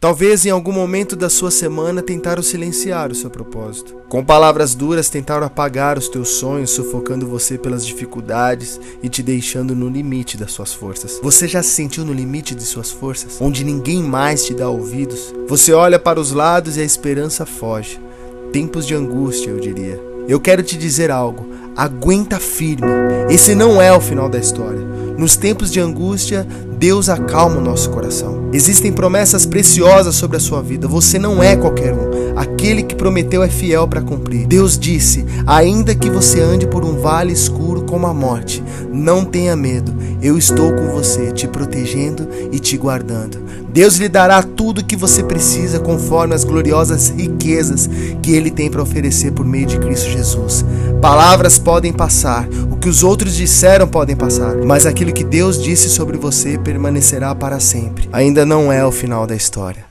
Talvez em algum momento da sua semana tentaram silenciar o seu propósito. Com palavras duras tentaram apagar os teus sonhos, sufocando você pelas dificuldades e te deixando no limite das suas forças. Você já se sentiu no limite de suas forças, onde ninguém mais te dá ouvidos? Você olha para os lados e a esperança foge. Tempos de angústia, eu diria. Eu quero te dizer algo. Aguenta firme. Esse não é o final da história. Nos tempos de angústia, Deus acalma o nosso coração. Existem promessas preciosas sobre a sua vida. Você não é qualquer um. Aquele que prometeu é fiel para cumprir. Deus disse: Ainda que você ande por um vale escuro como a morte, não tenha medo. Eu estou com você, te protegendo e te guardando. Deus lhe dará tudo o que você precisa conforme as gloriosas riquezas que ele tem para oferecer por meio de Cristo Jesus. Palavras podem passar, o que os outros disseram podem passar, mas aquilo que Deus disse sobre você permanecerá para sempre. Ainda não é o final da história.